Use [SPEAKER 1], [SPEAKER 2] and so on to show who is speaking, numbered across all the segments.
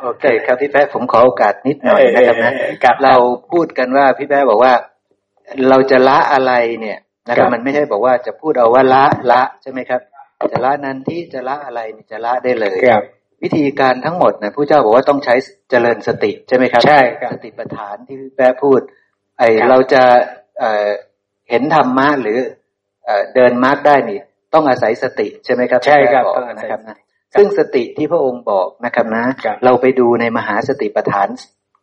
[SPEAKER 1] โอเคครับพี่แป๊ะผมขอโอกาสนิดหน่อยนะครับนะเราพูดกันว่าพี่แป๊ะบอกว่า เราจะละอะไรเนี่ยนะครับมันไม่ใช่บอกว่าจะพูดเอาว่าละละใช่ไหมครับ จะละนั้นที่จะละอะไรจะละได้เลยวิธีการทั้งหมดนะผู้เจ้าบอกว่าต้องใช้เจริญสติใช่ไหมครับ
[SPEAKER 2] ใช่
[SPEAKER 1] สติปัฏฐานที่แปะพูด ไอเราจะเเห็นธรรมะหรือเดินมรรคได้นี่ ต้องอาศัยสติใช่ไหมครับ
[SPEAKER 2] ใช่ครับ
[SPEAKER 1] นะครับนะ ซึ่งสติที่พระองค์บอกนะครับนะ เราไปดูในมหาสติปัฏฐาน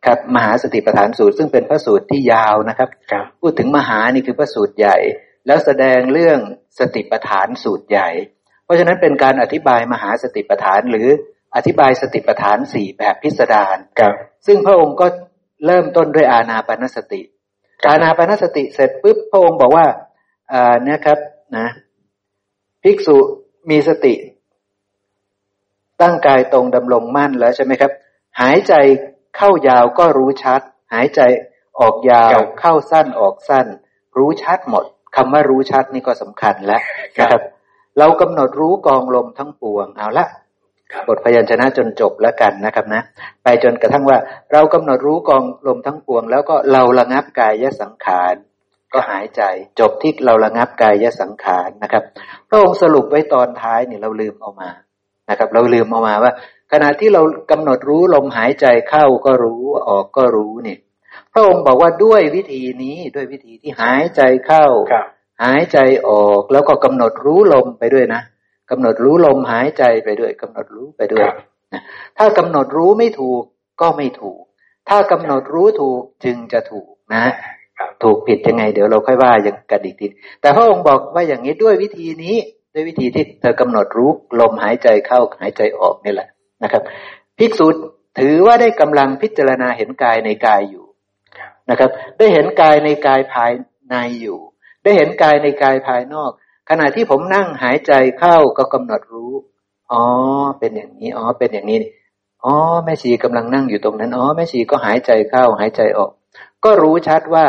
[SPEAKER 1] ครับมหาสติปัฏฐานสูตร ซึ่งเป็นพระสูตรที่ยาวนะครับ พูดถึงมหานี่คือพระสูตรใหญ่ แล้วแสดงเรื่องสติปัฏฐานสูตรใหญ่ เพราะฉะนั้นเป็นการอธิบายมหาสติปัฏฐานหรืออธิบายสติปัฏฐานสี่แบบพิสดารซึ่งพระองค์ก็เริ่มต้นด้วยอาณาปณสติ อาณาปณสติเสร็จปุ๊บพระองค์บอกว่าอ่าเนี่ยครับนะภิกษุมีสติ ตั้งกายตรงดำรงมั่นแล้วใช่ไหมครับ หายใจเข้ายาวก็รู้ชัด หายใจออกยาวเข้าสั้นออกสั้น รู้ชัดหมดคำว่ารู้ชัดนี่ก็สำคัญแล้วนะครับ เรากำหนดรู้กองลมทั้งปวงเอาละบทพยัญชนะจนจบแล้วกันนะครับนะ ไปจนกระทั่งว่าเรากำหนดรู้กองลมทั้งปวง แล้วก็เราระงับกายยสังขาร ก็หายใจจบที่เราระงับกายยสังขารนะครับพระองค์สรุปไว้ตอนท้ายนี่เราลืมเอามา นะครับ เราลืมเอามาว่า ขณะที่เรากำหนดรู้ลมหายใจเข้าก็รู้ออกก็รู้นี่พระองค์บอกว่าด้วยวิธีนี้ด้วยวิธีที่หายใจเข้าหายใจออกแล้วก็กำหนดรู้ลมไปด้วยนะกำหนดรู้ลมหายใจไปด้วยกำหนดรู้ไปด้วยถ้ากำหนดรู้ไม่ถูกก็ไม่ถูก ถ้ากำหนดรู้ถูกจึงจะถูกนะถูกผิดยังไง เดี๋ยวเราค่อยว่าอย่างกันอีกทีแต่พระองค์บอกว่าอย่างนี้ด้วยวิธีนี้ ด้วยวิธีที่เธอกำหนดรู้ลมหายใจเข้าหายใจออกนี่แหละนะครับ ภิกษุถือว่าได้กำลังพิจารณาเห็นกายในกายอยู่นะครับ ได้เห็นกายในกายภายในอยู่ ได้เห็นกายในกายภายนอก ขณะที่ผมนั่งหายใจเข้าก็กำหนดรู้ อ๋อ เป็นอย่างนี้ อ๋อ เป็นอย่างนี้ อ๋อ แม่ชีกำลังนั่งอยู่ตรงนั้น อ๋อ แม่ชีก็หายใจเข้าหายใจออก ก็รู้ชัดว่า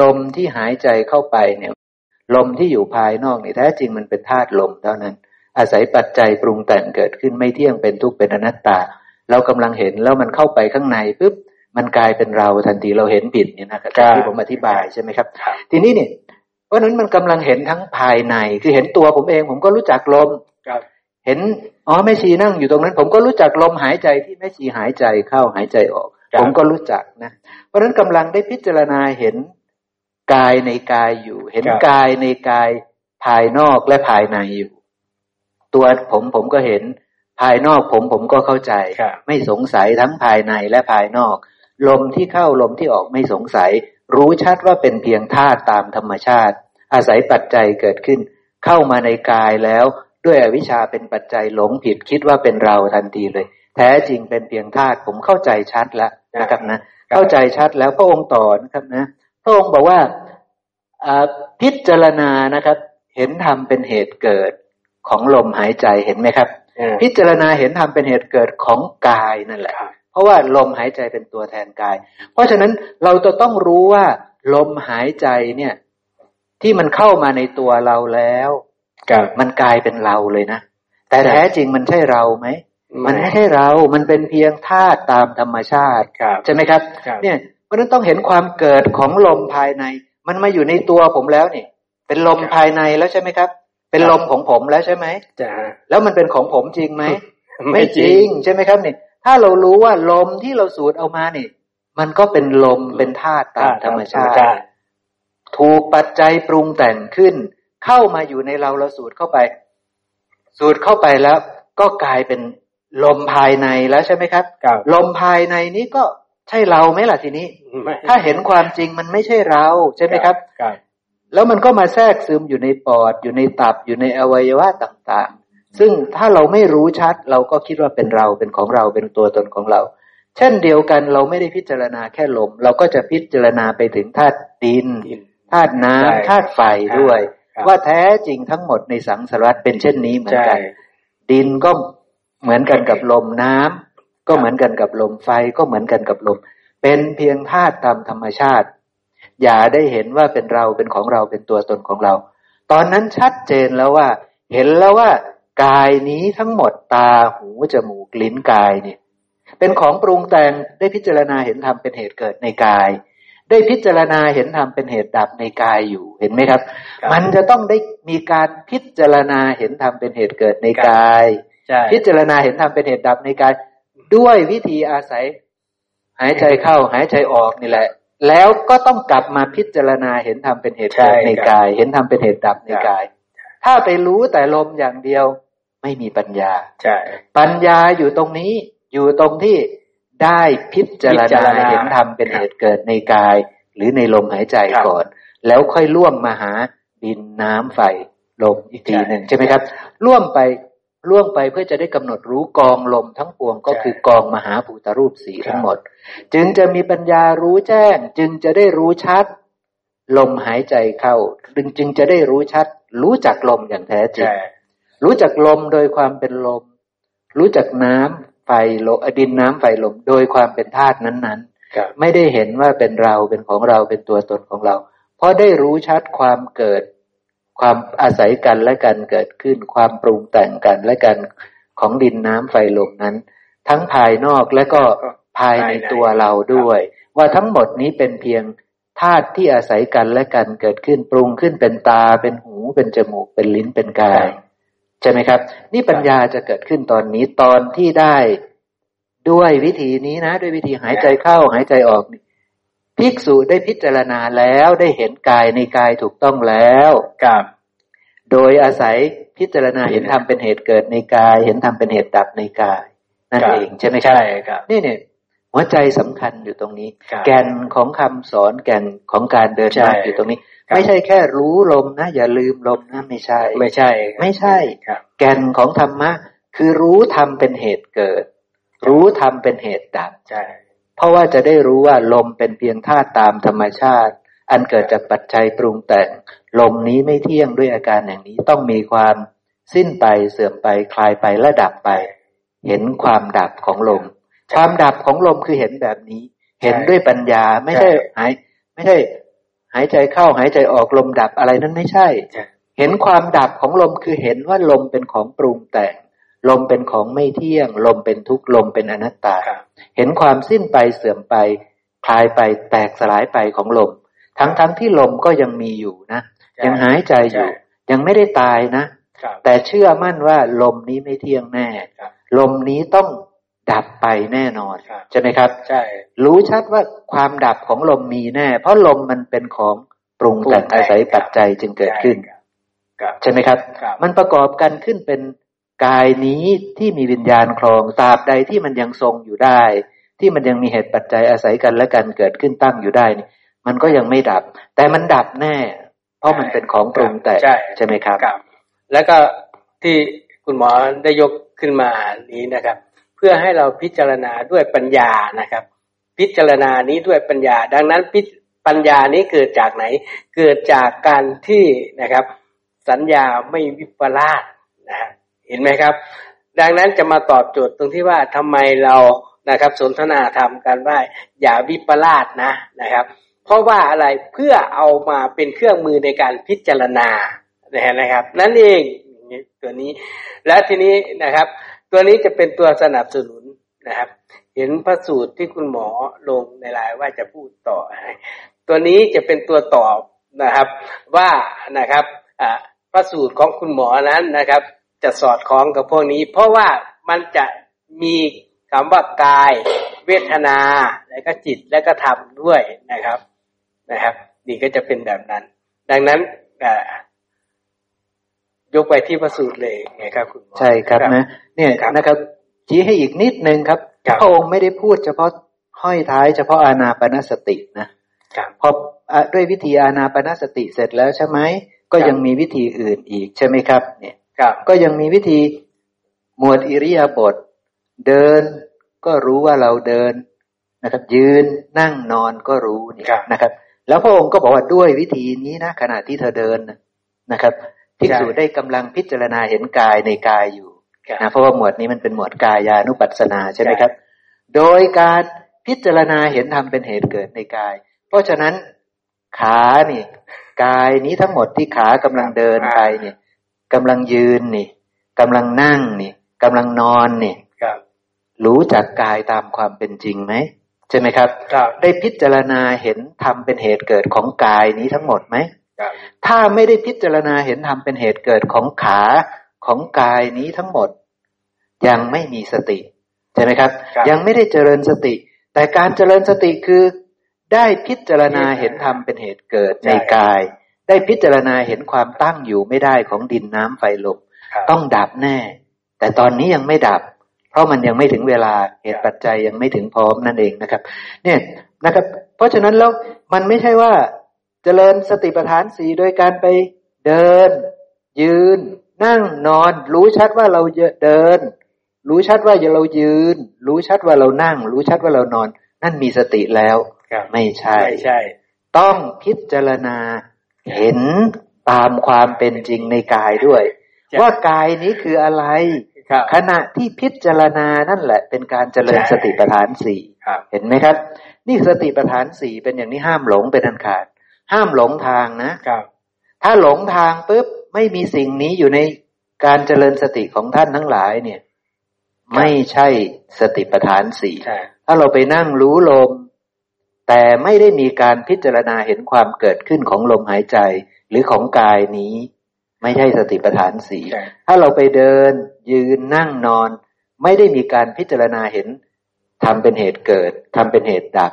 [SPEAKER 1] ลมที่หายใจเข้าไปเนี่ย ลมที่อยู่ภายนอกนี่แท้จริงมันเป็นธาตุลมเท่านั้น อาศัยปัจจัยปรุงแต่งเกิดขึ้นไม่เที่ยงเป็นทุกข์เป็นอนัตตา เรากำลังเห็นแล้วมันเข้าไปข้างในปุ๊บมันกลายเป็นเราทันทีเราเห็นผิดเนี่ยนะครับที่ผมอธิบายใช่ไหมครับ ทีนี้เนี่ยราะนั้นมันกำลังเห็นทั้งภายในคือเห็นตัวผมเอง ผมก็รู้จักลมเห็นอ๋อแม่ชีนั่งอยู่ตรงนั้น ผมก็รู้จักลมหายใจที่แม่ชีหายใจเข้าหายใจออก ผมก็รู้จักนะ เพราะฉะนั้นกำลังได้พิจารณาเห็น กายในกายอยู่ เห็นกายในกายภายนอกและภายในอยู่ ตัวผมผมก็เห็น ภายนอกผมผมก็เข้าใจ ไม่สงสัยทั้งภายในและภายนอก ลมที่เข้าลมที่ออกไม่สงสัย รู้ชัดว่าเป็นเพียงธาตุตามธรรมชาติ อาศัยปัจจัยเกิดขึ้น เข้ามาในกายแล้วด้วยอวิชชาเป็นปัจจัยหลงผิดคิดว่าเป็นเราทันทีเลย แท้จริงเป็นเพียงธาตุผมเข้าใจชัดแล้วนะครับนะ เข้าใจชัดแล้วพระองค์ต่อนะครับนะ พระองค์บอกว่าพิจารณานะครับ เห็นธรรมเป็นเหตุเกิดของลมหายใจเห็นไหมครับ พิจารณาเห็นธรรมเป็นเหตุเกิดของกายนั่นแหละ เพราะว่าลมหายใจเป็นตัวแทนกาย เพราะฉะนั้นเราจะต้องรู้ว่าลมหายใจเนี่ย ที่มันเข้ามาในตัวเราแล้วมันกลายเป็นเราเลยนะ แต่แท้จริงมันใช่เราไหมมันไม่ใช่เรา มันเป็นเพียงธาตุตามธรรมชาติใช่ไหมครับ เนี่ยเพ ราะนั้นต้องเห็นความเกิดของลมภายใน มันมาอยู่ในตัวผมแล้วนี่ เป็นลมภายในแล้วใช่ไหมครับ เป็นลมของผมแล้วใช่ไหมจ้แล้วมันเป็นของผมจริงไหมไม่จริงใช่ไหมครับนี่ ถ้าเรารู้ว่าลมที่เราสูดเอามานี่ มันก็เป็นลมเป็นธาตุตามธรรมชาติถูกปัจจัยปรุงแต่งขึ้น เข้ามาอยู่ในเราเราสูดเข้าไป สูดเข้าไปแล้ว ก็กลายเป็นลมภายในแล้วใช่ไหมครับ ลมภายในนี้ก็ ใช่เราไหมล่ะทีนี้ ถ้าเห็นความจริงมันไม่ใช่เรา ใช่ไหมครับแล้วมันก็มาแทรกซึมอยู่ในปอด อยู่ในตับอยู่ในอวัยวะต่างๆ ซึ่งถ้าเราไม่รู้ชัด เราก็คิดว่าเป็นเราเป็นของเราเป็นตัวตนของเรา เช่นเดียวกันเราไม่ได้พิจารณาแค่ลม เราก็จะพิจารณาไปถึงธาตุดินธาตุน้ำธาตุไฟด้วย ว่าแท้จริงทั้งหมดในสังสารวัฏเป็นเช่นนี้เหมือนกัน ดินก็เหมือนกันกับลมน้ำ ก็เหมือนกันกับลมไฟก็เหมือนกันกับลม เป็นเพียงธาตุตามธรรมชาติ อย่าได้เห็นว่าเป็นเราเป็นของเราเป็นตัวตนของเรา ตอนนั้นชัดเจนแล้วว่า เห็นแล้วว่ากายนี้ทั้งหมดตาหูจมูกลิ้นกายเนี่ย เป็นของปรุงแต่งได้พิจารณาเห็นธรรมเป็นเหตุเกิดในกาย ได้พิจารณาเห็นธรรมเป็นเหตุดับในกายอยู่เห็นไหมครับ มันจะต้องได้มีการพิจารณาเห็นธรรมเป็นเหตุเกิดในกาย พิจารณาเห็นธรรมเป็นเหตุดับในกาย ด้วยวิธีอาศัย หายใจเข้าหายใจออกนี่แหละ แล้วก็ต้องกลับมาพิจารณาเห็นธรรมเป็นเหตุเกิดในกาย เห็นธรรมเป็นเหตุดับในกาย ถ้าไปรู้แต่ลมอย่างเดียวไม่มีปัญญา
[SPEAKER 2] ใช่
[SPEAKER 1] ปัญญาอยู่ตรงนี้อยู่ตรงที่ได้พิจารณาเห็นธรรมเป็นเหตุเกิดในกาย หรือในลมหายใจก่อน แล้วค่อยล่วงมาหาดินน้ำไฟลมอีกทีหนึ่งใช่ไหมครับล่วงไป ล่วงไปเพื่อจะได้กำหนดรู้กองลมทั้งปวงก็คือกองมหาภูตรูปสีทั้งหมด จึงจะมีปัญญารู้แจ้ง จึงจะได้รู้ชัด ลมหายใจเข้าจึงจึงจะได้รู้ชัด รู้จักลมอย่างแท้จริงรู้จักลมโดยความเป็นลม รู้จักน้ำไฟลมดินน้ำไฟลมโดยความเป็นธาตุนั้นๆ ไม่ได้เห็นว่าเป็นเราเป็นของเราเป็นตัวตนของเรา เพราะได้รู้ชัดความเกิด ความอาศัยกันและกันเกิดขึ้น ความปรุงแต่งกันและกันของดินน้ำไฟลมนั้น ทั้งภายนอกและก็ภายในตัวเราด้วย ว่าทั้งหมดนี้เป็นเพียงธาตุที่อาศัยกันและกันเกิดขึ้นปรุงขึ้นเป็นตาเป็นหูเป็นจมูกเป็นลิ้นเป็นกาย ใช่ไหมครับ นี่ปัญญาจะเกิดขึ้นตอนนี้ตอนที่ได้ด้วยวิธีนี้นะ ด้วยวิธีหายใจเข้าหายใจออก ภิกษุได้พิจารณาแล้วได้เห็นกายในกายถูกต้องแล้วกับ โดยอาศัยพิจารณาเห็นธรรมเป็นเหตุเกิดในกาย เห็นธรรมเป็นเหตุดับในกายนั่นเองใช่ไหมครับใช่ครับนี่เนี่ยหัวใจสำคัญอยู่ตรงนี้ แก่นของคำสอนแก่นของการเดินทางอยู่ตรงนี้ ไม่ใช่แค่รู้ลมนะ อย่าลืมลมนะไม่ใช่
[SPEAKER 2] ไม่ใช่
[SPEAKER 1] ไม่ใช่ครับแก่นของธรรมะคือรู้ธรรมเป็นเหตุเกิด รู้ธรรมเป็นเหตุดับ
[SPEAKER 2] ใช่
[SPEAKER 1] เพราะว่าจะได้รู้ว่าลมเป็นเพียงธาตุตามธรรมชาติ อันเกิดจากปัจจัยปรุงแต่ง ลมนี้ไม่เที่ยงด้วยอาการอย่างนี้ต้องมีความสิ้นไปเสื่อมไปคลายไปและดับไป เห็นความดับของลม ความดับของลมคือเห็นแบบนี้ เห็นด้วยปัญญาไม่ใช่หายไม่ใช่ หายใจเข้าหายใจออกลมดับอะไรนั้นไม่ใช่ เห็นความดับของลมคือเห็นว่าลมเป็นของปรุงแต่ง ลมเป็นของไม่เที่ยง ลมเป็นทุกข์ลมเป็นอนัตตา เห็นความสิ้นไปเสื่อมไป คลายไปแตกสลายไปของลม ทั้งๆทที่ลมก็ยังมีอยู่นะ ยังหายใจอยู่ ยังไม่ได้ตายนะ แต่เชื่อมั่นว่าลมนี้ไม่เที่ยงแน่ ลมนี้ต้องดับไปแน่นอน ใช่ไหมครับ
[SPEAKER 2] ใช่
[SPEAKER 1] รู้ชัดว่าความดับของลมมีแน่ เพราะลมมันเป็นของปรุงแต่งอาศัยปัจจัยจึงเกิดขึ้น ใช่ไหมครับ มันประกอบกันขึ้นเป็น กายนี้ที่มีวิญญาณครองตราบใดที่มันยังทรงอยู่ได้ ที่มันยังมีเหตุปัจจัยอาศัยกันและกันเกิดขึ้นตั้งอยู่ได้นี่มันก็ยังไม่ดับ แต่มันดับแน่ เพราะมันเป็นของปรุงแต่ใช่ไหมครับ
[SPEAKER 2] แล้วก็ที่คุณหมอได้ยกขึ้นมานี้นะครับพื่อให้เราพิจารณาด้วยปัญญานะครับ พิจารณานี้ด้วยปัญญา ดังนั้นปัญญานี้เกิดจากไหน เกิดจากการที่นะครับ สัญญาไม่วิปลาสนะ เห็นไหมครับ ดังนั้นจะมาตอบโจทย์ตรงที่ว่าทำไมเรานะครับ สนทนาธรรมกันว่า อย่าวิปลาสนะนะครับ เพราะว่าอะไรเพื่อเอามาเป็นเครื่องมือในการพิจารณานะครับ นั่นเองตัวนี้ และทีนี้นะครับ ตัวนี้จะเป็นตัวสนับสนุนนะครับ เห็นพระสูตรที่คุณหมอลงในรายว่าจะพูดต่อ ตัวนี้จะเป็นตัวตอบนะครับว่านะครับพระสูตรของคุณหมอนั้นนะครับ จะสอดคล้องกับพวกนี้ เพราะว่ามันจะมีคำว่ากาย เวทนา และก็จิตและก็ธรรมด้วยนะครับนะครับ นี่ก็จะเป็นแบบนั้น ดังนั้นยกไปที่พระสูตรเลยไงครับคุณ
[SPEAKER 1] ใช่ครับนะ เนี่ยนะครับชี้ให้อีกนิดนึงครับพระองค์ไม่ได้พูดเฉพาะห้อยท้ายเฉพาะอานาปนสตินะพอด้วยวิธีอานาปนสติเสร็จแล้วใช่ไหมก็ยังมีวิธีอื่นอีกใช่ไหมครับ เนี่ย ก็ยังมีวิธีหมวดอิริยาบถเดินก็รู้ว่าเราเดินนะครับ ยืนนั่งนอนก็รู้นี่นะครับ แล้วพระองค์ก็บอกว่าด้วยวิธีนี้นะขณะที่เธอเดินนะครับภิกษุได้กำลังพิจารณาเห็นกายในกายอยู่นะเพราะว่าหมวดนี้มันเป็นหมวดกายานุปัสสนาใช่ไหมครับ โดยการพิจารณาเห็นธรรมเป็นเหตุเกิดในกาย เพราะฉะนั้นขานี่ กายนี้ทั้งหมดที่ขากำลังเดินไปเนี่ย กำลังยืนนี่กำลังนั่งนี่กำลังนอนนี่รู้จักกายตามความเป็นจริงไหมใช่ไหมครับ
[SPEAKER 2] ครับ
[SPEAKER 1] ได้พิจารณาเห็นธรรมเป็นเหตุเกิดของกายนี้ทั้งหมดไหม
[SPEAKER 2] ครับ
[SPEAKER 1] ถ้าไม่ได้พิจารณาเห็นธรรมเป็นเหตุเกิดของขาของกายนี้ทั้งหมด ยังไม่มีสติใช่ไหมครับ
[SPEAKER 2] ครับ
[SPEAKER 1] ยังไม่ได้เจริญสติ แต่การเจริญสติคือได้พิจารณาเห็นธรรมเป็นเหตุเกิดในกาย ได้พิจารณาเห็นความตั้งอยู่ไม่ได้ของดินน้ำไฟลม
[SPEAKER 2] ครับ
[SPEAKER 1] ต้องดับแน่ แต่ตอนนี้ยังไม่ดับ เพราะมันยังไม่ถึงเวลาเหตุปัจจัยยังไม่ถึงพร้อมนั่นเองนะครับ เนี่ยนะครับ เพราะฉะนั้นแล้วมันไม่ใช่ว่าเจริญสติปัฏฐานสีโดยการไปเดิน ยืน นั่งนอน รู้ชัดว่าเราเดิน รู้ชัดว่าเรายืน รู้ชัดว่าเรานั่ง รู้ชัดว่าเรานอน นั่นมีสติแล้ว
[SPEAKER 2] ครับ
[SPEAKER 1] ไม่ใช่
[SPEAKER 2] ไม่ใช่
[SPEAKER 1] ต้องพิจารณา เห็นตามความเป็นจริงในกายด้วย
[SPEAKER 2] ใช่
[SPEAKER 1] ว่ากายนี้คืออะไร
[SPEAKER 2] ครับ
[SPEAKER 1] ขณะที่พิจารณานั่นแหละ เป็นการเจริญ
[SPEAKER 2] ใช่
[SPEAKER 1] สติปัฏฐานสี่
[SPEAKER 2] ครับ
[SPEAKER 1] เห็นไหมครับ นี่สติปัฏฐานสี่เป็นอย่างนี้ห้ามหลงเป็นอันขาด ห้ามหลงทางนะ
[SPEAKER 2] ครับ
[SPEAKER 1] ถ้าหลงทางปุ๊บไม่มีสิ่งนี้อยู่ในการเจริญสติของท่านทั้งหลายเนี่ย ไม่ใช่สติปัฏฐานสี่
[SPEAKER 2] ใช่
[SPEAKER 1] ถ้าเราไปนั่งรู้ลม แต่ไม่ได้มีการพิจารณาเห็นความเกิดขึ้นของลมหายใจหรือของกายนี้ ไม่ใช่สติปัฏฐานสี่
[SPEAKER 2] ใช่
[SPEAKER 1] ถ้าเราไปเดิน ยืนนั่งนอน ไม่ได้มีการพิจารณาเห็นทำเป็นเหตุเกิดทำเป็นเหตุดับ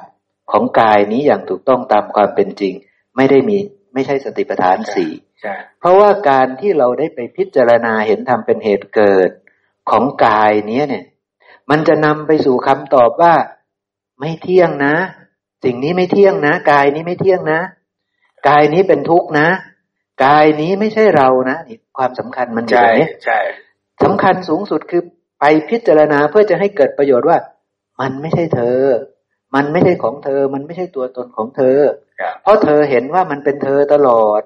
[SPEAKER 1] ของกายนี้อย่างถูกต้องตามความเป็นจริง ไม่ได้มีไม่ใช่สติปัฏฐานสี่
[SPEAKER 2] ใช่
[SPEAKER 1] เพราะว่าการที่เราได้ไปพิจารณาเห็นทำเป็นเหตุเกิดของกายเนี้ยเนี่ย มันจะนำไปสู่คำตอบว่า ไม่เที่ยงนะ สิ่งนี้ไม่เที่ยงนะ กายนี้ไม่เที่ยงนะ กายนี้เป็นทุกข์นะ กายนี้ไม่ใช่เรานะนี่ความสำคัญมันอยู่
[SPEAKER 2] ใช่
[SPEAKER 1] ตรงนี้
[SPEAKER 2] ใช่
[SPEAKER 1] สำคัญสูงสุดคือไปพิจารณาเพื่อจะให้เกิดประโยชน์ว่า มันไม่ใช่เธอ มันไม่ใช่ของเธอ มันไม่ใช่ตัวตนของเธอ
[SPEAKER 2] ครับ
[SPEAKER 1] เพราะเธอเห็นว่ามันเป็นเธอตลอด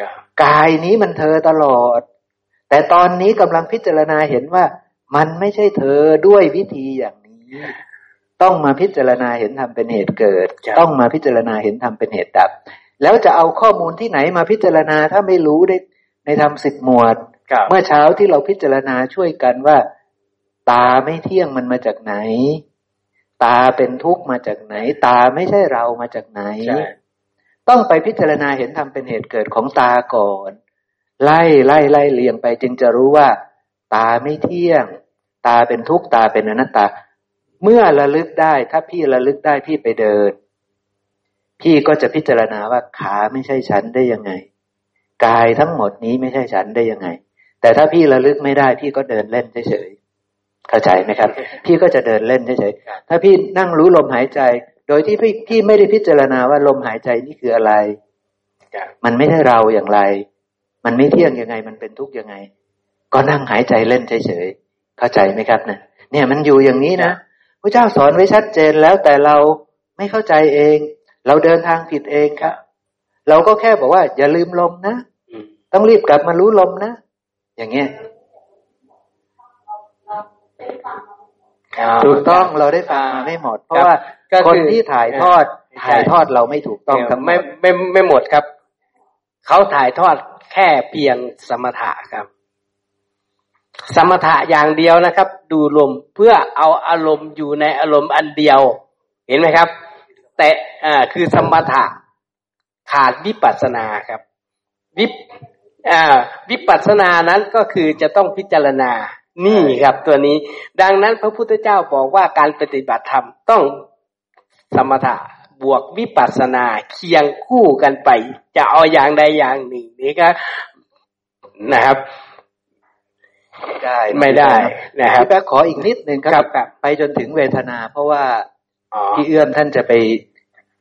[SPEAKER 2] ครับ
[SPEAKER 1] กายนี้มันเธอตลอด แต่ตอนนี้กำลังพิจารณาเห็นว่า มันไม่ใช่เธอด้วยวิธีอย่างนี้ ต้องมาพิจารณาเห็นธรรมเป็นเหตุเกิด
[SPEAKER 2] ครับ
[SPEAKER 1] ต้องมาพิจารณาเห็นธรรมเป็นเหตุดับ แล้วจะเอาข้อมูลที่ไหนมาพิจารณาถ้าไม่รู้ในในธรรมสิบหมวด
[SPEAKER 2] ครับ
[SPEAKER 1] เมื่อเช้าที่เราพิจารณาช่วยกันว่า ตาไม่เที่ยงมันมาจากไหน ตาเป็นทุกข์มาจากไหน ตาไม่ใช่เรามาจากไหน
[SPEAKER 2] ใช่
[SPEAKER 1] ต้องไปพิจารณาเห็นธรรมเป็นเหตุเกิดของตาก่อน ไล่ไล่ไล่เลียงไปจึงจะรู้ว่า ตาไม่เที่ยง ตาเป็นทุกข์ตาเป็นอนัตตา เมื่อระลึกได้ถ้าพี่ระลึกได้พี่ไปเดิน พี่ก็จะพิจารณาว่าขาไม่ใช่ฉันได้ยังไง กายทั้งหมดนี้ไม่ใช่ฉันได้ยังไง แต่ถ้าพี่ระลึกไม่ได้ พี่ก็เดินเล่นเฉยๆเข้าใจไหมครับ พี่ก็จะเดินเล่นเฉยๆถ้าพี่นั่งรู้ลมหายใจ โดยที่พี่พี่ไม่ได้พิจารณาว่าลมหายใจนี่คืออะไร มันไม่ใช่เราอย่างไร มันไม่เที่ยงยังไง มันเป็นทุกข์ยังไง ก็นั่งหายใจเล่นเฉยๆเข้าใจไหมครับนะเนี่ยมันอยู่อย่างนี้นะ พระเจ้าสอนไว้ชัดเจนแล้วแต่เราไม่เข้าใจเอง เราเดินทางผิดเองครับ เราก็แค่บอกว่า อย่าลืมลมนะ
[SPEAKER 2] อืม
[SPEAKER 1] ต้องรีบกลับมารู้ลมนะ อย่างเงี้ยถูกต้องเราได้ฟังมาไม่หมด เพราะว่า
[SPEAKER 2] ก็
[SPEAKER 1] คน
[SPEAKER 2] คือ
[SPEAKER 1] ที่ถ่ายทอด
[SPEAKER 2] ใช่
[SPEAKER 1] ถ่ายทอดเราไม่ถูกต้องทั้งหม
[SPEAKER 2] ไม่
[SPEAKER 1] ด
[SPEAKER 2] ไม่ไม่หมดครับ เขาถ่ายทอดแค่เพียงสมถะครับ สมถะอย่างเดียวนะครับ ดูลมเพื่อเอาอารมณ์อยู่ในอารมณ์อันเดียว เห็นไหมครับ แต่อ่าคือสมถะขาดวิปัสสนาครับ วิปอ่าวิปัสสนานั้นก็คือจะต้องพิจารณานี่ครับตัวนี้ ดังนั้นพระพุทธเจ้าบอกว่าการปฏิบัติธรรมต้องสมถะบวกวิปัสสนาเคียงคู่กันไป จะเอาอย่างใดอย่างหนึ่งนี่ก็นะครับ
[SPEAKER 1] ไม่ได้
[SPEAKER 2] ไม่ได้นะครับ
[SPEAKER 1] พี่แป๊กขออีกนิดหนึ่งค
[SPEAKER 2] ครั
[SPEAKER 1] รับ
[SPEAKER 2] ครับ
[SPEAKER 1] ไปจนถึงเวทนา เพราะว่า
[SPEAKER 2] อ๋อ
[SPEAKER 1] พี่เอื้อมท่านจะไป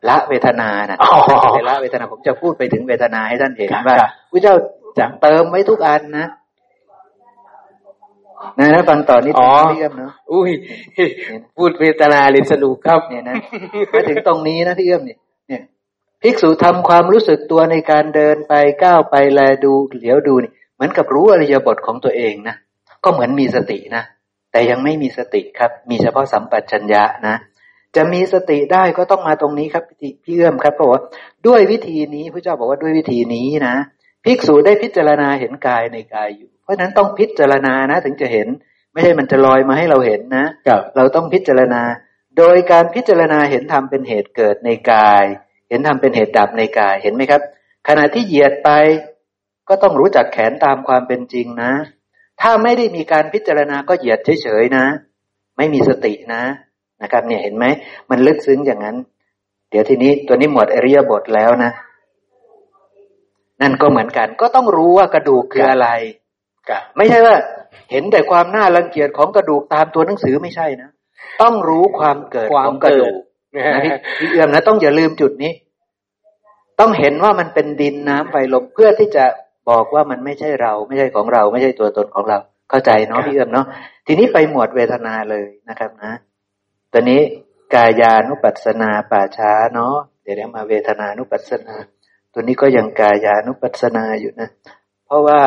[SPEAKER 1] ละเวทนานะ
[SPEAKER 2] อ๋อ
[SPEAKER 1] ไปละเวทนาผมจะพูดไปถึงเวทนาให้ท่านเห็น
[SPEAKER 2] ครับ
[SPEAKER 1] ว่า
[SPEAKER 2] ครับ
[SPEAKER 1] พระเจ้าจะเติมไว้ทุกอันนะนะนะฟังต่อนิดนึงนะพี่เอื้อมเนาะ
[SPEAKER 2] อุ้ยพูดเวทนาเลยสนุกครับ
[SPEAKER 1] เนี่ยนะมาถึงตรงนี้นะพี่เอื้อมเนี่ยเนี่ยภิกษุทำความรู้สึกตัวในการเดินไปก้าวไปแลดูเหลียวดูนี่เหมือนกับรู้อริยบทของตัวเองนะ ก็เหมือนมีสตินะ แต่ยังไม่มีสติครับ มีเฉพาะสัมปชัญญะนะ จะมีสติได้ก็ต้องมาตรงนี้ครับพี่พี่เอื้อมครับเพราะว่าด้วยวิธีนี้พระเจ้าบอกว่าด้วยวิธีนี้นะภิกษุได้พิจารณาเห็นกายในกายอยู่ เพราะฉะนั้นต้องพิจารณานะ ถึงจะเห็น ไม่ใช่มันจะลอยมาให้เราเห็นนะเราต้องพิจารณา โดยการพิจารณาเห็นธรรมเป็นเหตุเกิดในกาย เห็นธรรมเป็นเหตุดับในกายเห็นไหมครับ ขณะที่เหยียดไปก็ต้องรู้จักแขนตามความเป็นจริงนะ ถ้าไม่ได้มีการพิจารณาก็เหยียดเฉยๆนะ ไม่มีสตินะนะครับ เนี่ยเห็นไหมมันลึกซึ้งอย่างนั้น เดี๋ยวทีนี้ตัวนี้หมดอริยบทแล้วนะ นั่นก็เหมือนกัน ก็ต้องรู้ว่ากระดูกคืออะไรไม่ใช่ว่า เห็นแต่ความน่ารังเกียจของกระดูกตามตัวหนังสือไม่ใช่นะต้องรู้ความเกิดของกระดูกนะพี่พี่เอื้อมนะต้องอย่าลืมจุดนี้ ต้องเห็นว่ามันเป็นดินน้ำไฟลมเพื่อที่จะ บอกว่ามันไม่ใช่เรา ไม่ใช่ของเรา ไม่ใช่ตัวตนของเรา เข้าใจเนาะพี่เอื้อมเนาะทีนี้ไปหมวดเวทนาเลยนะครับนะตอนนี้กายานุปัสสนาป่าช้าเนาะเดี๋ยวมาเวทนานุปัสสนา ตัวนี้ก็ยังกายานุปัสสนาอยู่นะ เพราะว่า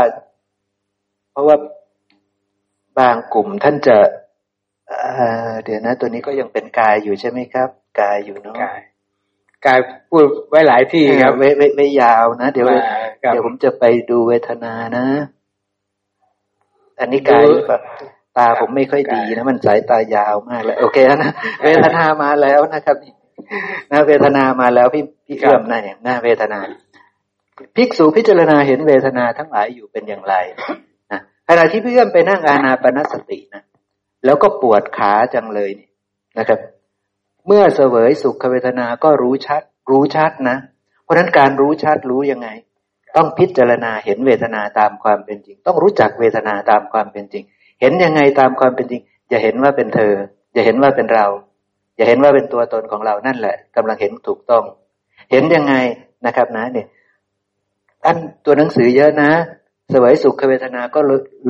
[SPEAKER 1] เพราะว่าบางกลุ่มท่านจะเดี๋ยวนะ ตัวนี้ก็ยังเป็นกายอยู่ใช่ไหมครับ กายอยู่เนาะ
[SPEAKER 2] กาย กายพูดไว้หลายที่ครับ
[SPEAKER 1] ไว้ไว้ยาวนะ เดี๋ยวเดี๋ยวผมจะไปดูเวทนานะ อันนี้กายแบบตาผมไม่ค่อยดีนะมันสายตายาวมากแล้วโอเคนะเวทนามาแล้วนะครับนะเวทนามาแล้วพี่พี่เอื้อมนะเนี่ยหน้าเวทนา ภิกษุพิจารณาเห็นเวทนาทั้งหลายอยู่เป็นอย่างไรนะขณะที่พี่เอื้อมไปนั่งอานาปนสตินะแล้วก็ปวดขาจังเลยนี่นะครับ เมื่อเสวยสุขเวทนาก็รู้ชัด รู้ชัดนะ เพราะนั้นการรู้ชัดรู้ยังไง ต้องพิจารณาเห็นเวทนาตามความเป็นจริง ต้องรู้จักเวทนาตามความเป็นจริง เห็นยังไงตามความเป็นจริง อย่าเห็นว่าเป็นเธอ อย่าเห็นว่าเป็นเรา อย่าเห็นว่าเป็นตัวตนของเรานั่นแหละกำลังเห็นถูกต้อง เห็นยังไงนะครับนะเนี่ยอันตัวหนังสือเยอะนะ เสวยสุขเวทนาก็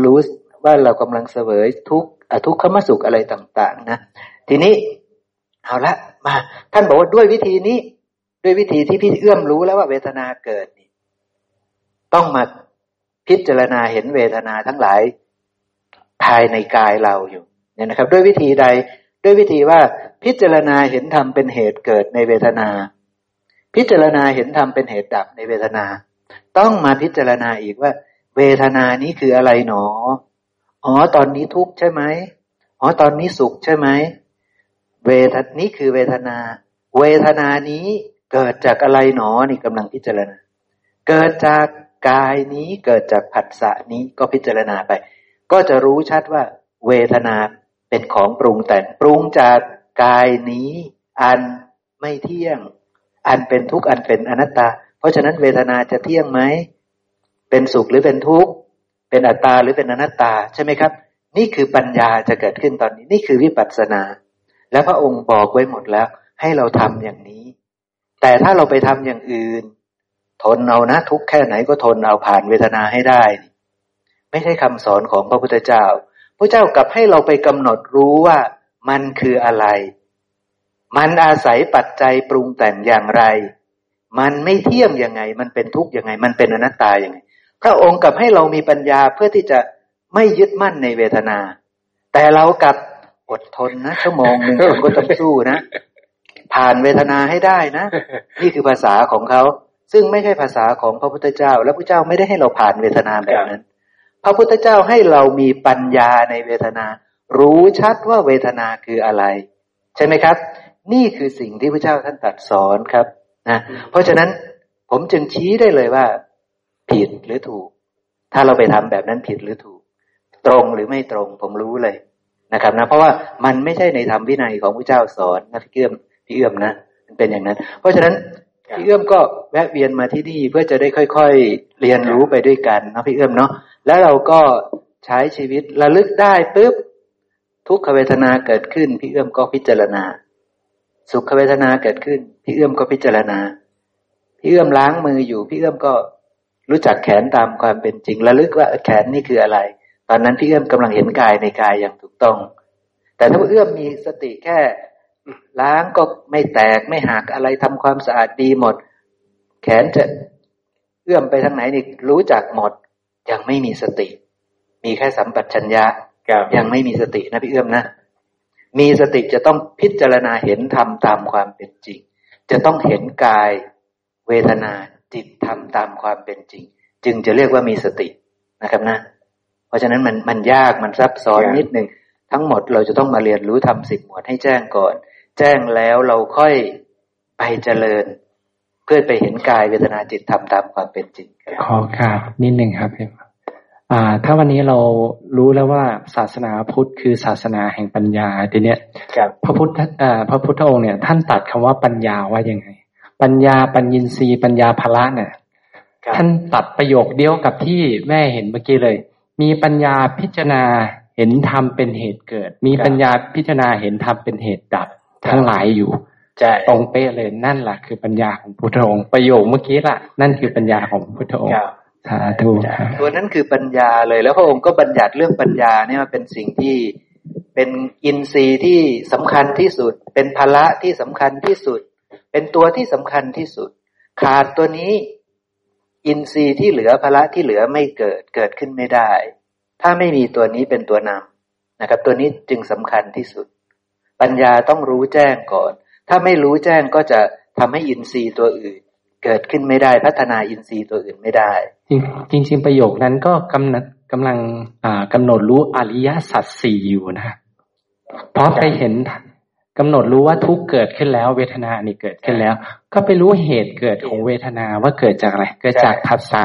[SPEAKER 1] รู้ว่าเรากำลังเสวยทุกทุกขมสุขอะไรต่าง ๆ นะ ทีนี้ เอาละมา ท่านบอกว่าด้วยวิธีนี้ ด้วยวิธีที่พี่เอื้อมรู้แล้วว่าเวทนาเกิดนี่ ต้องมาพิจารณาเห็นเวทนาทั้งหลายภายในกายเราอยู่ เนี่ยนะครับ ด้วยวิธีใด ด้วยวิธีว่าพิจารณาเห็นธรรมเป็นเหตุเกิดในเวทนา พิจารณาเห็นธรรมเป็นเหตุดับในเวทนา ต้องมาพิจารณาอีกว่า เวทนานี้คืออะไรหนอ อ๋อตอนนี้ทุกข์ใช่ไหมอ๋อตอนนี้สุขใช่ไหม เวทนี้คือเวทนา เวทนานี้เกิดจากอะไรหนอนี่กำลังพิจารณา เกิดจากกายนี้เกิดจากผัสสะนี้ก็พิจารณาไป ก็จะรู้ชัดว่า เวทนาเป็นของปรุงแต่งปรุงจากกายนี้ อันไม่เที่ยง อันเป็นทุกข์อันเป็นอนัตตา เพราะฉะนั้นเวทนาจะเที่ยงไหมเป็นสุขหรือเป็นทุกข์เป็นอัตตาหรือเป็นอนัตตาใช่ไหมครับ นี่คือปัญญาจะเกิดขึ้นตอนนี้ นี่คือวิปัสสนา แล้วพระองค์บอกไว้หมดแล้ว ให้เราทำอย่างนี้ แต่ถ้าเราไปทำอย่างอื่น ทนเอานะ ทุกแค่ไหนก็ทนเอาผ่านเวทนาให้ได้ ไม่ใช่คำสอนของพระพุทธเจ้าพระเจ้ากลับให้เราไปกำหนดรู้ว่ามันคืออะไร มันอาศัยปัจจัยปรุงแต่งอย่างไร มันไม่เที่ยงยังไง มันเป็นทุกข์ยังไง มันเป็นอนัตตายังไง พระองค์กลับให้เรามีปัญญาเพื่อที่จะไม่ยึดมั่นในเวทนา แต่เรากลับ อดทนนะชั่วโมงหนึ่งผมก็ต้องสู้นะ ผ่านเวทนาให้ได้นะ นี่คือภาษาของเขา ซึ่งไม่ใช่ภาษาของพระพุทธเจ้า และพระเจ้าไม่ได้ให้เราผ่านเวทนาแบบนั้น พระพุทธเจ้าให้เรามีปัญญาในเวทนา รู้ชัดว่าเวทนาคืออะไร ใช่ไหมครับ นี่คือสิ่งที่พระเจ้าท่านตรัสสอนครับนะเพราะฉะนั้นผมจึงชี้ได้เลยว่า ผิดหรือถูก ถ้าเราไปทำแบบนั้นผิดหรือถูก ตรงหรือไม่ตรง ผมรู้เลย นะครับนะเพราะว่ามันไม่ใช่ในธรรมวินัยของพระเจ้าสอนนะพี่เอื้อมพี่เอื้อมนะมันเป็นอย่างนั้น เพราะฉะนั้นพี่เอื้อมก็แวะเวียนมาที่นี่เพื่อจะได้ค่อยๆเรียนรู้ไปด้วยกันนะพี่เอื้อมเนาะแล้วเราก็ใช้ชีวิตระลึกได้ปุ๊บทุกขเวทนาเกิดขึ้น พี่เอื้อมก็พิจารณา สุขเวทนาเกิดขึ้น พี่เอื้อมก็พิจารณา พี่เอื้อมล้างมืออยู่ พี่เอื้อมก็รู้จักแขนตามความเป็นจริงระลึกว่าแขนนี่คืออะไร ตอนนั้นพี่เอื้อมกำลังเห็นกายในกายอย่างถูกต้อง แต่ถ้าเอื้อมมีสติแค่ล้างก็ไม่แตกไม่หักอะไรทำความสะอาดดีหมด แขนจะเอื้อมไปทางไหนนี่รู้จักหมด ยังไม่มีสติ มีแค่สัมปชัญญะยังไม่มีสตินะพี่เอื้อมนะมีสติจะต้องพิจารณาเห็นธรรมตามความเป็นจริง จะต้องเห็นกาย เวทนาจิตธรรมตามความเป็นจริง จึงจะเรียกว่ามีสตินะครับนะ เพราะฉะนั้นมันมันยากมันซับซ้อนนิดหนึ่งทั้งหมดเราจะต้องมาเรียนรู้ทำสิบหมวดให้แจ้งก่อน แจ้งแล้วเราค่อยไปเจริญ เพื่อไปเห็นกายเวทนาจิตทำตามความเป็นจริง
[SPEAKER 3] ขอครับนิดหนึ่งครับพี่อ่า ถ้าวันนี้เรารู้แล้วว่าศาสนาพุทธคือศาสนาแห่งปัญญาทีเนี้ยพระพุทธอ่าพระพุทธองค์เนี่ย ท่านตัดคำว่าปัญญาว่ายังไง ปัญญาปัญญินทรีย์ปัญญาภละเนี่ยท่านตัดประโยคเดียวกับที่แม่เห็นเมื่อกี้เลย มีปัญญาพิจารณาเห็นธรรมเป็นเหตุเกิด มีปัญญาพิจารณาเห็นธรรมเป็นเหตุดับทั้งหลายอยู่ตรงเป๊ะเลยนั่นแหละคือปัญญาของพุทธองค์ประโยคเมื่อกี้ละนั่นคือปัญญาของพุทธองค์สาธุ
[SPEAKER 1] ตัวนั้นคือปัญญาเลยแล้วพระองค์ก็บัญญัติเรื่องปัญญาเนี่ยมาเป็นสิ่งที่เป็นอินทรีย์ที่สำคัญที่สุด เป็นภละที่สำคัญที่สุด เป็นตัวที่สำคัญที่สุด ขาดตัวนี้ อินทรีย์ที่เหลือภละที่เหลือไม่เกิดเกิดขึ้นไม่ได้ ถ้าไม่มีตัวนี้เป็นตัวนำนะครับ ตัวนี้จึงสำคัญที่สุด ปัญญาต้องรู้แจ้งก่อน ถ้าไม่รู้แจ้งก็จะทำให้อินทรีย์ตัวอื่น เกิดขึ้นไม่ได้พัฒนาอินทรีย์ตัวอื่นไม่ได้
[SPEAKER 3] จริงๆประโยคนั้นก็กำหนดกำลังกำหนดรู้อริยสัจสี่อยู่นะเพราะไปเห็น กำหนดรู้ว่าทุกเกิดขึ้นแล้ว เวทนานี่เกิดขึ้นแล้ว ก็ไปรู้เหตุเกิดของเวทนาว่าเกิดจากอะไร เกิดจากผัสสะ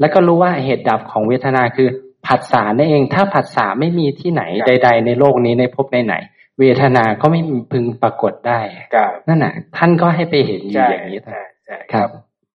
[SPEAKER 3] แล้วก็รู้ว่าเหตุดับของเวทนาคือผัสสะนั่นเอง ถ้าผัสสะไม่มีที่ไหนใด ๆ ในโลกนี้ในภพไหนเวทนาก็ไม่พึงปรากฏได้นั่นแหะท่านก็ให้ไปเห็นอย่างนี้ครับ